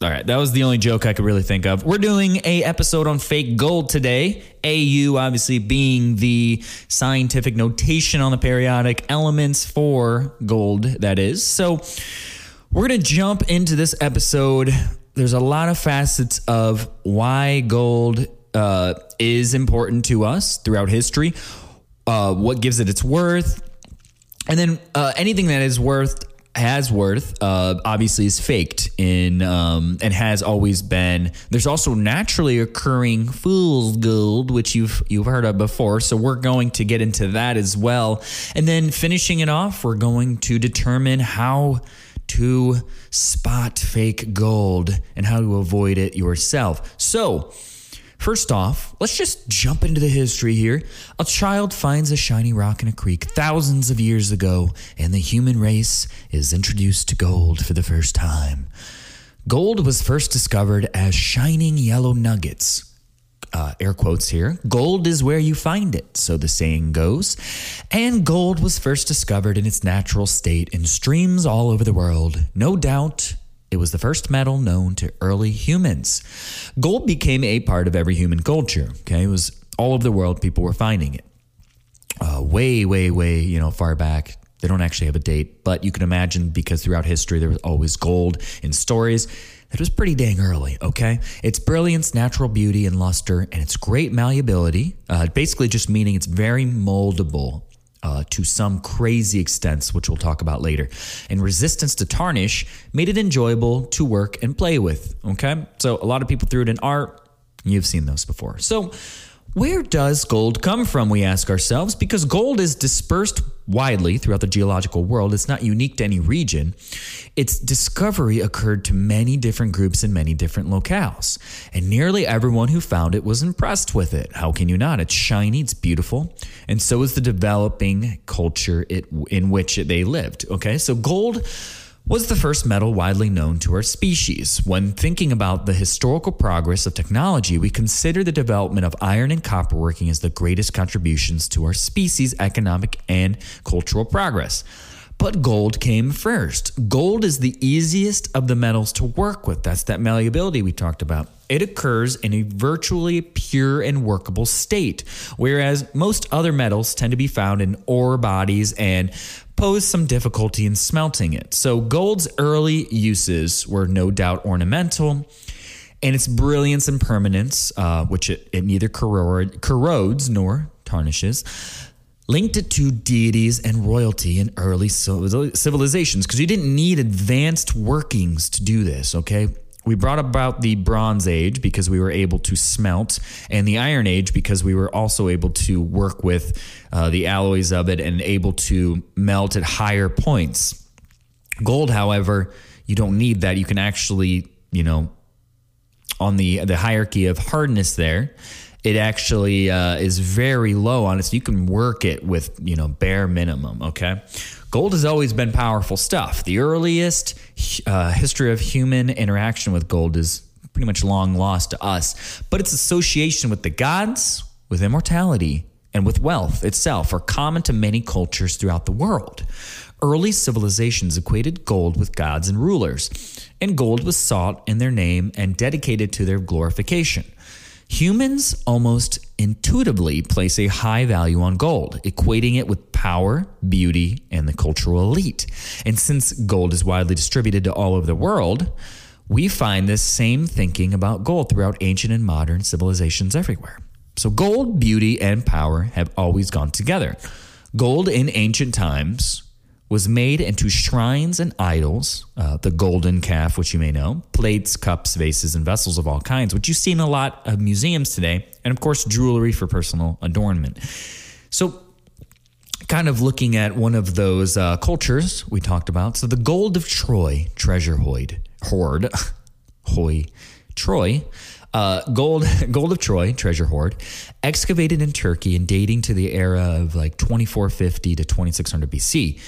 All right, that was the only joke I could really think of. We're doing a episode on fake gold today. AU obviously being the scientific notation on the periodic elements for gold that is. So, we're going to jump into this episode. There's a lot of facets of why gold uh, is important to us throughout history, uh, what gives it its worth, and then uh, anything that is worth has worth uh, obviously is faked in um, and has always been. There's also naturally occurring fool's gold, which you've you've heard of before. So we're going to get into that as well, and then finishing it off, we're going to determine how to spot fake gold and how to avoid it yourself. So First off, let's just jump into the history here. A child finds a shiny rock in a creek thousands of years ago, and the human race is introduced to gold for the first time. Gold was first discovered as shining yellow nuggets. Uh, air quotes here. Gold is where you find it, so the saying goes. And gold was first discovered in its natural state in streams all over the world. No doubt it was the first metal known to early humans. Gold became a part of every human culture. Okay, it was all over the world. People were finding it. Uh, way, way, way, you know, far back. They don't actually have a date, but you can imagine because throughout history there was always gold in stories. It was pretty dang early, okay? Its brilliance, natural beauty, and luster, and its great malleability, uh, basically just meaning it's very moldable uh, to some crazy extents, which we'll talk about later. And resistance to tarnish made it enjoyable to work and play with. Okay. So a lot of people threw it in art. You've seen those before. So where does gold come from, we ask ourselves? Because gold is dispersed widely throughout the geological world. It's not unique to any region. Its discovery occurred to many different groups in many different locales. And nearly everyone who found it was impressed with it. How can you not? It's shiny, it's beautiful. And so is the developing culture it, in which they lived. Okay, so gold was the first metal widely known to our species. When thinking about the historical progress of technology, we consider the development of iron and copper working as the greatest contributions to our species' economic and cultural progress. But gold came first. Gold is the easiest of the metals to work with. That's that malleability we talked about. It occurs in a virtually pure and workable state, whereas most other metals tend to be found in ore bodies and pose some difficulty in smelting it. So, gold's early uses were no doubt ornamental, and its brilliance and permanence, uh, which it, it neither corrode, corrodes nor tarnishes, linked it to deities and royalty in early civilizations because you didn't need advanced workings to do this, okay? We brought about the Bronze Age because we were able to smelt, and the Iron Age because we were also able to work with uh, the alloys of it and able to melt at higher points. Gold, however, you don't need that. You can actually, you know, on the the hierarchy of hardness there, it actually uh, is very low on it. So you can work it with, you know, bare minimum. Okay. Gold has always been powerful stuff. The earliest uh, history of human interaction with gold is pretty much long lost to us, but its association with the gods, with immortality, and with wealth itself are common to many cultures throughout the world. Early civilizations equated gold with gods and rulers, and gold was sought in their name and dedicated to their glorification. Humans almost intuitively place a high value on gold, equating it with power, beauty, and the cultural elite. And since gold is widely distributed to all over the world, we find this same thinking about gold throughout ancient and modern civilizations everywhere. So, gold, beauty, and power have always gone together. Gold in ancient times was made into shrines and idols, uh, the golden calf, which you may know, plates, cups, vases, and vessels of all kinds, which you see in a lot of museums today, and of course, jewelry for personal adornment. So, kind of looking at one of those uh, cultures we talked about. So, the gold of Troy treasure hoard, hoard, hoy, Troy. Uh, gold, gold of Troy, treasure hoard, excavated in Turkey and dating to the era of like 2450 to 2600 BC,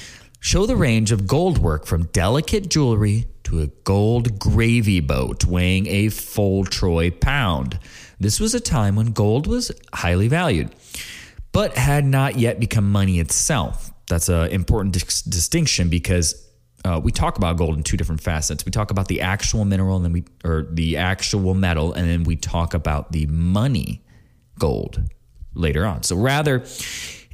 show the range of gold work from delicate jewelry to a gold gravy boat weighing a full Troy pound. This was a time when gold was highly valued, but had not yet become money itself. That's an important dis- distinction because uh, we talk about gold in two different facets. We talk about the actual mineral and then we or the actual metal, and then we talk about the money gold later on. So rather,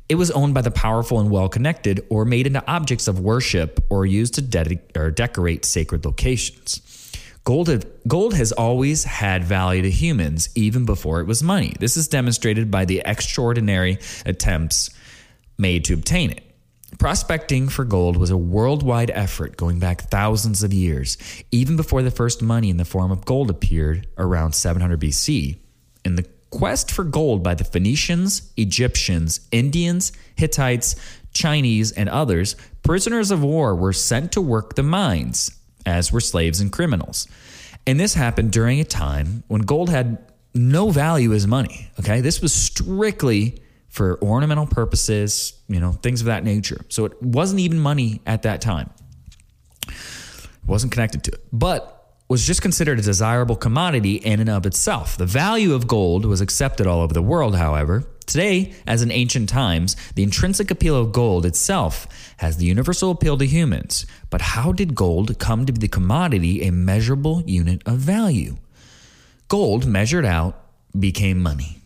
it was owned by the powerful and well connected, or made into objects of worship, or used to de- or decorate sacred locations. Gold, gold has always had value to humans, even before it was money. This is demonstrated by the extraordinary attempts made to obtain it. Prospecting for gold was a worldwide effort going back thousands of years, even before the first money in the form of gold appeared around 700 BC. In the quest for gold by the Phoenicians, Egyptians, Indians, Hittites, Chinese, and others, prisoners of war were sent to work the mines, as were slaves and criminals. And this happened during a time when gold had no value as money. Okay. This was strictly for ornamental purposes, you know, things of that nature. So it wasn't even money at that time. It wasn't connected to it. But was just considered a desirable commodity in and of itself. The value of gold was accepted all over the world, however. Today, as in ancient times, the intrinsic appeal of gold itself has the universal appeal to humans. But how did gold come to be the commodity, a measurable unit of value? Gold, measured out, became money.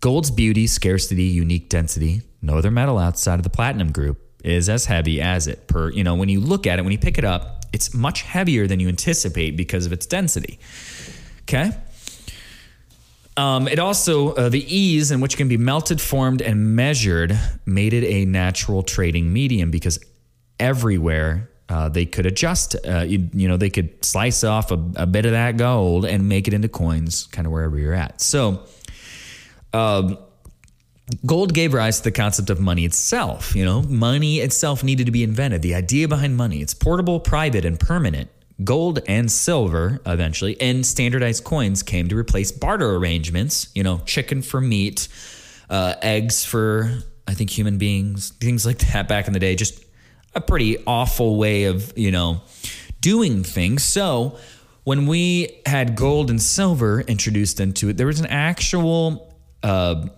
Gold's beauty, scarcity, unique density, no other metal outside of the platinum group is as heavy as it per, you know, when you look at it, when you pick it up, it's much heavier than you anticipate because of its density. Okay? Um, it also, uh, the ease in which it can be melted, formed, and measured made it a natural trading medium because everywhere uh, they could adjust, uh, you, you, know, they could slice off a, a, bit of that gold and make it into coins kind of wherever you're at. So, um, Gold gave rise to the concept of money itself. You know, money itself needed to be invented. The idea behind money, it's portable, private, and permanent. Gold and silver eventually, and standardized coins came to replace barter arrangements. You know, chicken for meat, uh, eggs for I think human beings, things like that back in the day. Just a pretty awful way of you know doing things. So when we had gold and silver introduced into it, there was an actual uh,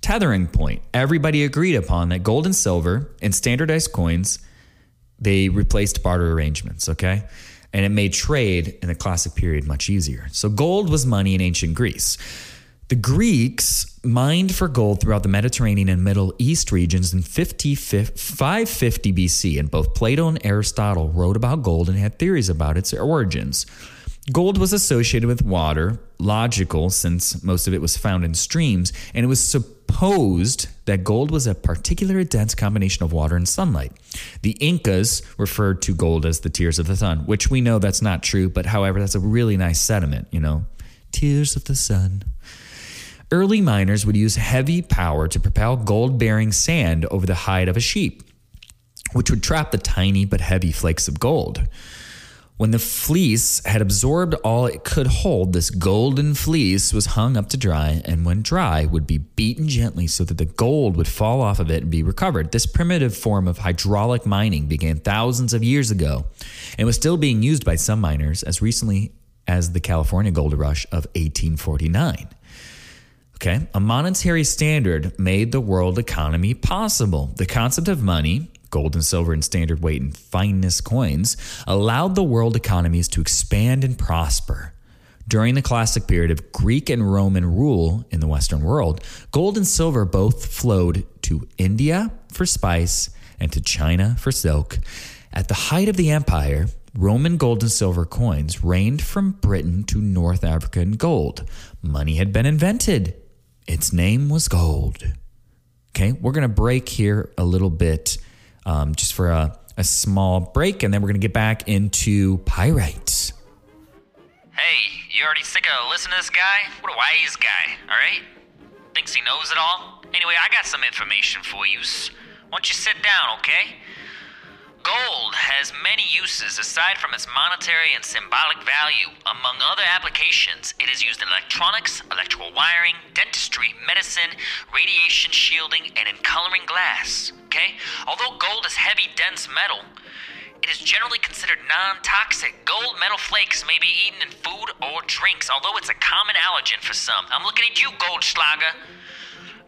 tethering point. Everybody agreed upon that gold and silver and standardized coins, they replaced barter arrangements, okay? And it made trade in the classic period much easier. So gold was money in ancient Greece. The Greeks mined for gold throughout the Mediterranean and Middle East regions in 50, 550 BC, and both Plato and Aristotle wrote about gold and had theories about its origins. Gold was associated with water, logical since most of it was found in streams, and it was supposed that gold was a particularly dense combination of water and sunlight. The Incas referred to gold as the tears of the sun, which we know that's not true, but however, that's a really nice sentiment, you know. Tears of the sun. Early miners would use heavy power to propel gold bearing sand over the hide of a sheep, which would trap the tiny but heavy flakes of gold. When the fleece had absorbed all it could hold, this golden fleece was hung up to dry, and when dry, would be beaten gently so that the gold would fall off of it and be recovered. This primitive form of hydraulic mining began thousands of years ago and was still being used by some miners as recently as the California gold rush of 1849. Okay, a monetary standard made the world economy possible. The concept of money gold and silver in standard weight and fineness coins, allowed the world economies to expand and prosper. During the classic period of Greek and Roman rule in the Western world, gold and silver both flowed to India for spice and to China for silk. At the height of the empire, Roman gold and silver coins reigned from Britain to North Africa in gold. Money had been invented. Its name was gold. Okay, we're going to break here a little bit um, just for a, a small break, and then we're going to get back into Pyrite. Hey, you already sick of listening to this guy? What a wise guy, alright? Thinks he knows it all? Anyway, I got some information for you. Why don't you sit down, okay? Has many uses aside from its monetary and symbolic value. Among other applications, it is used in electronics, electrical wiring, dentistry, medicine, radiation shielding, and in coloring glass. Okay? Although gold is heavy, dense metal, it is generally considered non toxic. Gold metal flakes may be eaten in food or drinks, although it's a common allergen for some. I'm looking at you, Goldschlager.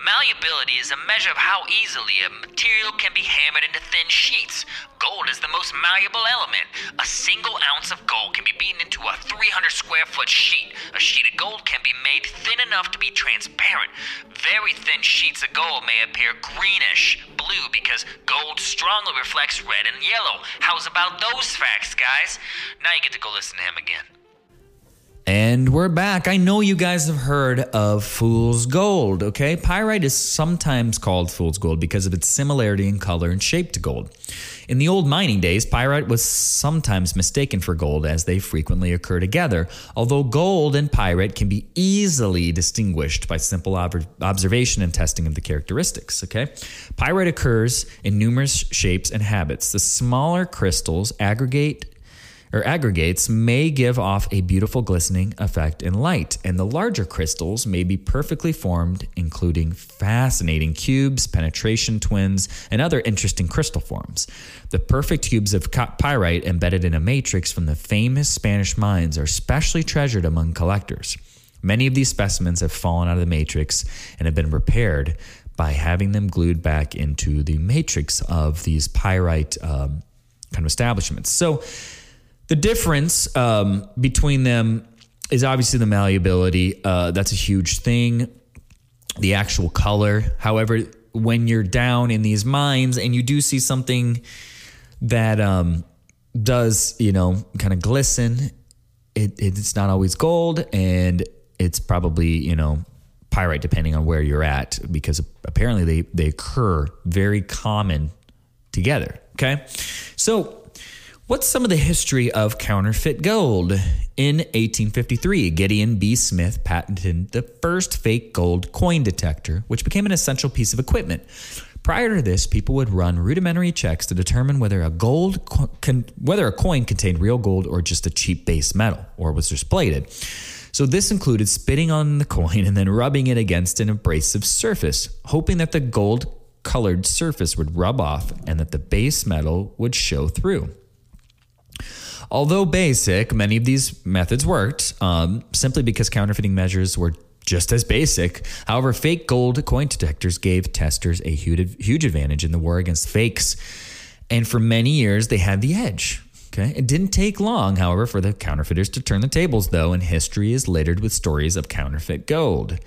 Malleability is a measure of how easily a material can be hammered into thin sheets. Gold is the most malleable element. A single ounce of gold can be beaten into a 300 square foot sheet. A sheet of gold can be made thin enough to be transparent. Very thin sheets of gold may appear greenish, blue, because gold strongly reflects red and yellow. How's about those facts, guys? Now you get to go listen to him again. And we're back. I know you guys have heard of fool's gold, okay? Pyrite is sometimes called fool's gold because of its similarity in color and shape to gold. In the old mining days, pyrite was sometimes mistaken for gold as they frequently occur together, although gold and pyrite can be easily distinguished by simple ob- observation and testing of the characteristics, okay? Pyrite occurs in numerous shapes and habits. The smaller crystals aggregate or aggregates may give off a beautiful glistening effect in light, and the larger crystals may be perfectly formed, including fascinating cubes, penetration twins, and other interesting crystal forms. The perfect cubes of pyrite embedded in a matrix from the famous Spanish mines are specially treasured among collectors. Many of these specimens have fallen out of the matrix and have been repaired by having them glued back into the matrix of these pyrite um, kind of establishments. So, the difference um, between them is obviously the malleability. Uh, that's a huge thing. The actual color. However, when you're down in these mines and you do see something that um, does, you know, kind of glisten, it, it's not always gold and it's probably, you know, pyrite depending on where you're at because apparently they, they occur very common together. Okay. So What's some of the history of counterfeit gold? In 1853, Gideon B. Smith patented the first fake gold coin detector, which became an essential piece of equipment. Prior to this, people would run rudimentary checks to determine whether a gold con- whether a coin contained real gold or just a cheap base metal or was just plated. So this included spitting on the coin and then rubbing it against an abrasive surface, hoping that the gold colored surface would rub off and that the base metal would show through. Although basic, many of these methods worked um, simply because counterfeiting measures were just as basic. However, fake gold coin detectors gave testers a huge, huge advantage in the war against fakes. And for many years, they had the edge. Okay. It didn't take long, however, for the counterfeiters to turn the tables, though, and history is littered with stories of counterfeit gold.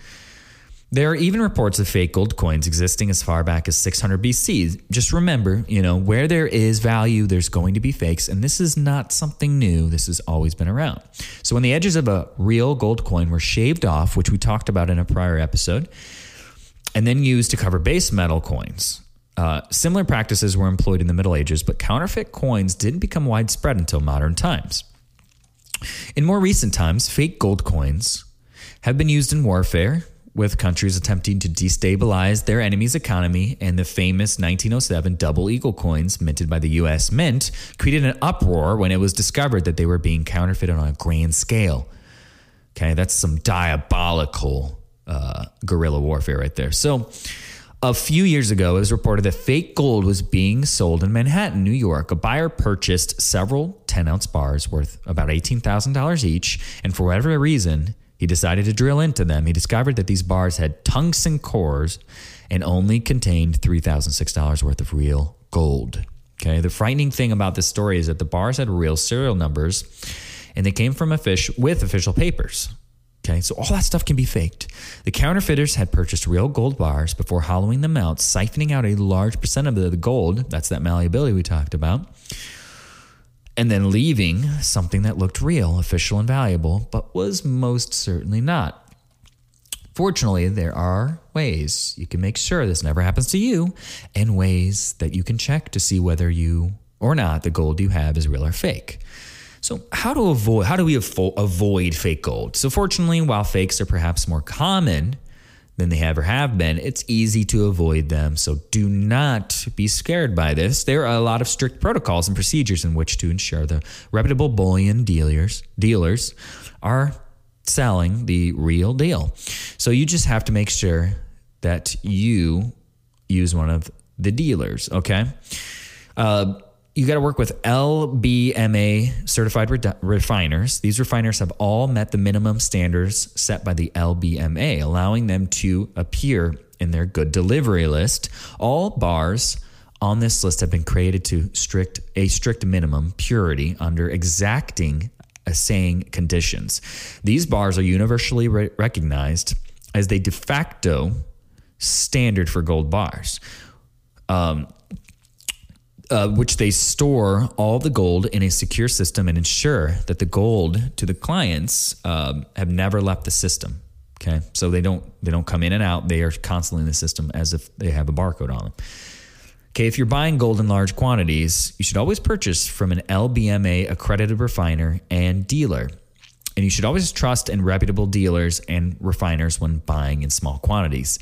There are even reports of fake gold coins existing as far back as 600 BC. Just remember, you know, where there is value, there's going to be fakes, and this is not something new. This has always been around. So when the edges of a real gold coin were shaved off, which we talked about in a prior episode, and then used to cover base metal coins, uh, similar practices were employed in the Middle Ages, but counterfeit coins didn't become widespread until modern times. In more recent times, fake gold coins have been used in warfare, with countries attempting to destabilize their enemy's economy, and the famous 1907 double eagle coins minted by the US Mint created an uproar when it was discovered that they were being counterfeited on a grand scale. Okay, that's some diabolical uh, guerrilla warfare right there. So, a few years ago, it was reported that fake gold was being sold in Manhattan, New York. A buyer purchased several 10 ounce bars worth about $18,000 each, and for whatever reason, he decided to drill into them. He discovered that these bars had tungsten cores and only contained $3,006 worth of real gold. Okay, the frightening thing about this story is that the bars had real serial numbers and they came from a fish with official papers. Okay, so all that stuff can be faked. The counterfeiters had purchased real gold bars before hollowing them out, siphoning out a large percent of the gold. That's that malleability we talked about and then leaving something that looked real, official, and valuable, but was most certainly not. Fortunately, there are ways you can make sure this never happens to you, and ways that you can check to see whether you or not the gold you have is real or fake. So, how to avoid how do we avo- avoid fake gold? So, fortunately, while fakes are perhaps more common than they ever have been, it's easy to avoid them. So do not be scared by this. There are a lot of strict protocols and procedures in which to ensure the reputable bullion dealers dealers are selling the real deal. So you just have to make sure that you use one of the dealers, okay? Uh, you got to work with LBMA certified re- refiners. These refiners have all met the minimum standards set by the LBMA, allowing them to appear in their good delivery list. All bars on this list have been created to strict a strict minimum purity under exacting assaying conditions. These bars are universally re- recognized as the de facto standard for gold bars. Um, uh, which they store all the gold in a secure system and ensure that the gold to the clients um, have never left the system. Okay, so they don't they don't come in and out. They are constantly in the system as if they have a barcode on them. Okay, if you're buying gold in large quantities, you should always purchase from an LBMA accredited refiner and dealer. And you should always trust in reputable dealers and refiners when buying in small quantities.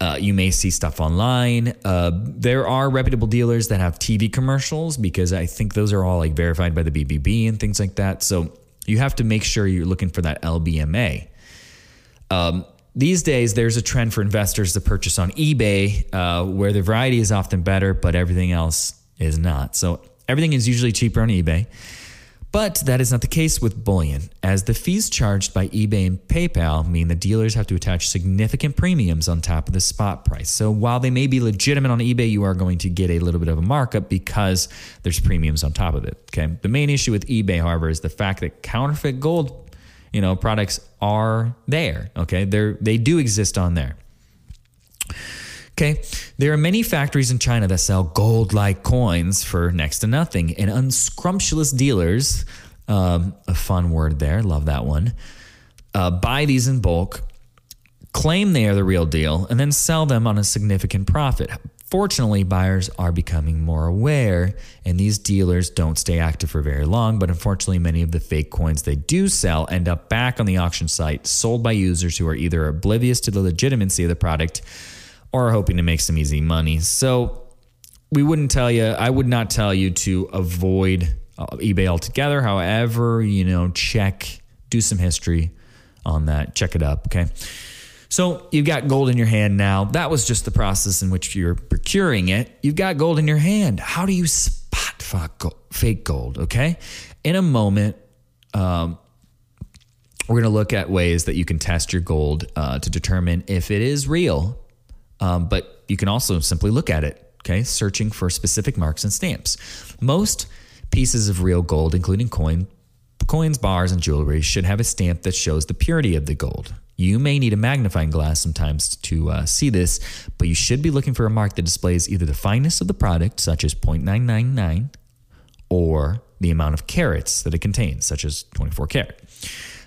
Uh, you may see stuff online. Uh, there are reputable dealers that have TV commercials because I think those are all like verified by the BBB and things like that. So you have to make sure you're looking for that LBMA. Um, these days, there's a trend for investors to purchase on eBay, uh, where the variety is often better, but everything else is not. So everything is usually cheaper on eBay. But that is not the case with bullion, as the fees charged by eBay and PayPal mean the dealers have to attach significant premiums on top of the spot price. So while they may be legitimate on eBay, you are going to get a little bit of a markup because there's premiums on top of it. Okay. The main issue with eBay, however, is the fact that counterfeit gold, you know, products are there. Okay. They're they do exist on there. Okay, there are many factories in China that sell gold like coins for next to nothing, and unscrumptious dealers, um, a fun word there, love that one, uh, buy these in bulk, claim they are the real deal, and then sell them on a significant profit. Fortunately, buyers are becoming more aware, and these dealers don't stay active for very long. But unfortunately, many of the fake coins they do sell end up back on the auction site, sold by users who are either oblivious to the legitimacy of the product or hoping to make some easy money. So we wouldn't tell you, I would not tell you to avoid uh, eBay altogether. However, you know, check, do some history on that, check it up, okay? So you've got gold in your hand now. That was just the process in which you're procuring it. You've got gold in your hand. How do you spot fake gold? Okay. In a moment, um, we're going to look at ways that you can test your gold uh, to determine if it is real um, but you can also simply look at it, okay, searching for specific marks and stamps. Most pieces of real gold, including coin, coins, bars, and jewelry, should have a stamp that shows the purity of the gold. You may need a magnifying glass sometimes to uh, see this, but you should be looking for a mark that displays either the fineness of the product, such as 0.999, or the amount of carats that it contains, such as 24 carat.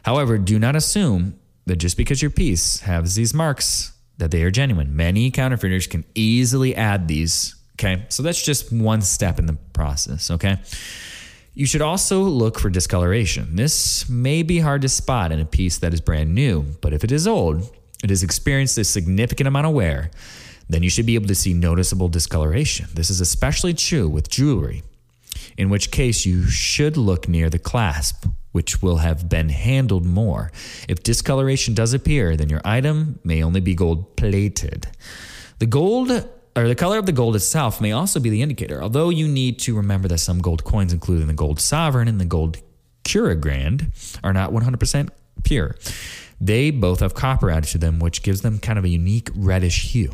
However, do not assume that just because your piece has these marks that they are genuine. Many counterfeiters can easily add these. Okay. So that's just one step in the process. Okay. You should also look for discoloration. This may be hard to spot in a piece that is brand new, but if it is old, it has experienced a significant amount of wear, then you should be able to see noticeable discoloration. This is especially true with jewelry, in which case you should look near the clasp which will have been handled more. If discoloration does appear, then your item may only be gold plated. The gold or the color of the gold itself may also be the indicator, although you need to remember that some gold coins, including the gold sovereign and the gold Krugerrand, are not 100% pure. They both have copper added to them, which gives them kind of a unique reddish hue.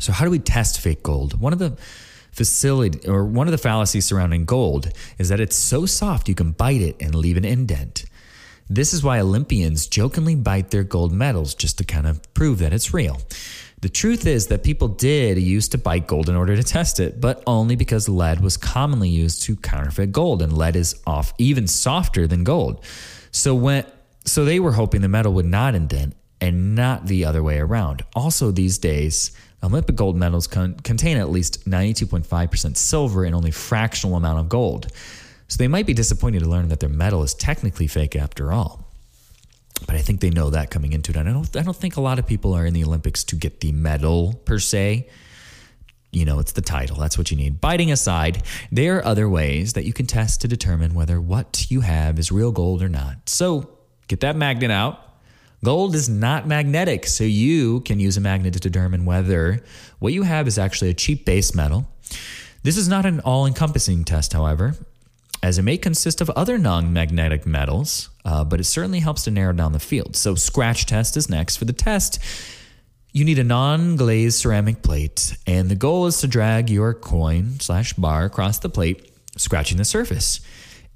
So, how do we test fake gold? One of the facility or one of the fallacies surrounding gold is that it's so soft you can bite it and leave an indent. This is why Olympians jokingly bite their gold medals just to kind of prove that it's real. The truth is that people did used to bite gold in order to test it, but only because lead was commonly used to counterfeit gold, and lead is off even softer than gold. So when so they were hoping the metal would not indent and not the other way around. Also, these days, Olympic gold medals con- contain at least 92.5% silver and only fractional amount of gold. So they might be disappointed to learn that their medal is technically fake after all. But I think they know that coming into it. I don't I don't think a lot of people are in the Olympics to get the medal per se. You know, it's the title. That's what you need. Biting aside, there are other ways that you can test to determine whether what you have is real gold or not. So, get that magnet out. Gold is not magnetic, so you can use a magnet to determine whether what you have is actually a cheap base metal. This is not an all encompassing test, however as it may consist of other non magnetic metals, uh, but it certainly helps to narrow down the field. So, scratch test is next. For the test, you need a non glazed ceramic plate, and the goal is to drag your coin slash bar across the plate, scratching the surface.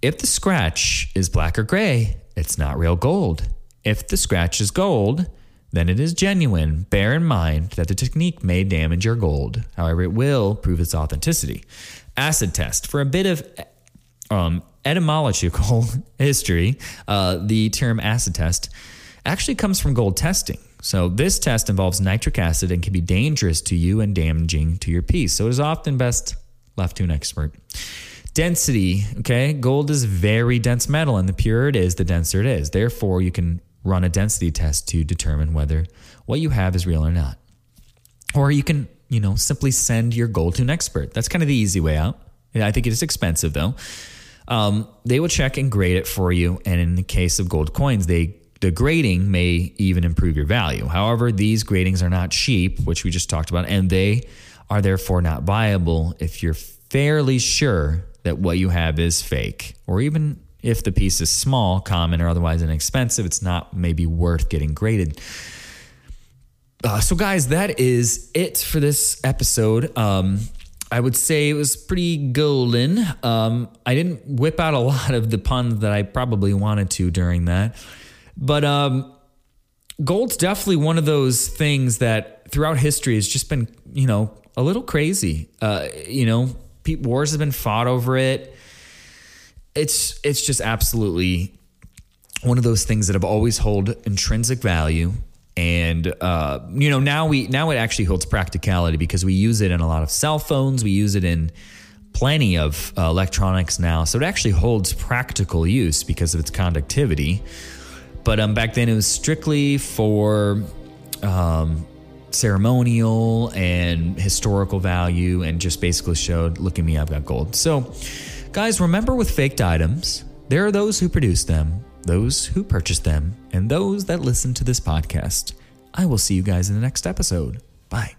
If the scratch is black or gray, it's not real gold. If the scratch is gold, then it is genuine. Bear in mind that the technique may damage your gold. However, it will prove its authenticity. Acid test. For a bit of um, etymological history, uh, the term acid test actually comes from gold testing. So, this test involves nitric acid and can be dangerous to you and damaging to your piece. So, it is often best left to an expert. Density, okay? Gold is very dense metal, and the purer it is, the denser it is. Therefore, you can run a density test to determine whether what you have is real or not. Or you can, you know, simply send your gold to an expert. That's kind of the easy way out. I think it is expensive though. Um, they will check and grade it for you. And in the case of gold coins, they the grading may even improve your value. However, these gradings are not cheap, which we just talked about, and they are therefore not viable if you're fairly sure that what you have is fake, or even if the piece is small, common, or otherwise inexpensive, it's not maybe worth getting graded. Uh, so, guys, that is it for this episode. Um, I would say it was pretty golden. Um, I didn't whip out a lot of the puns that I probably wanted to during that. But um, gold's definitely one of those things that throughout history has just been, you know, a little crazy. Uh, you know, wars have been fought over it. It's it's just absolutely one of those things that have always hold intrinsic value. And uh, you know now we now it actually holds practicality because we use it in a lot of cell phones. We use it in plenty of uh, electronics now. So it actually holds practical use because of its conductivity. But um, back then it was strictly for um, ceremonial and historical value and just basically showed look at me i've got gold. So guys remember with faked items there are those who produce them those who purchase them, and those that listen to this podcast. I will see you guys in the next episode. Bye.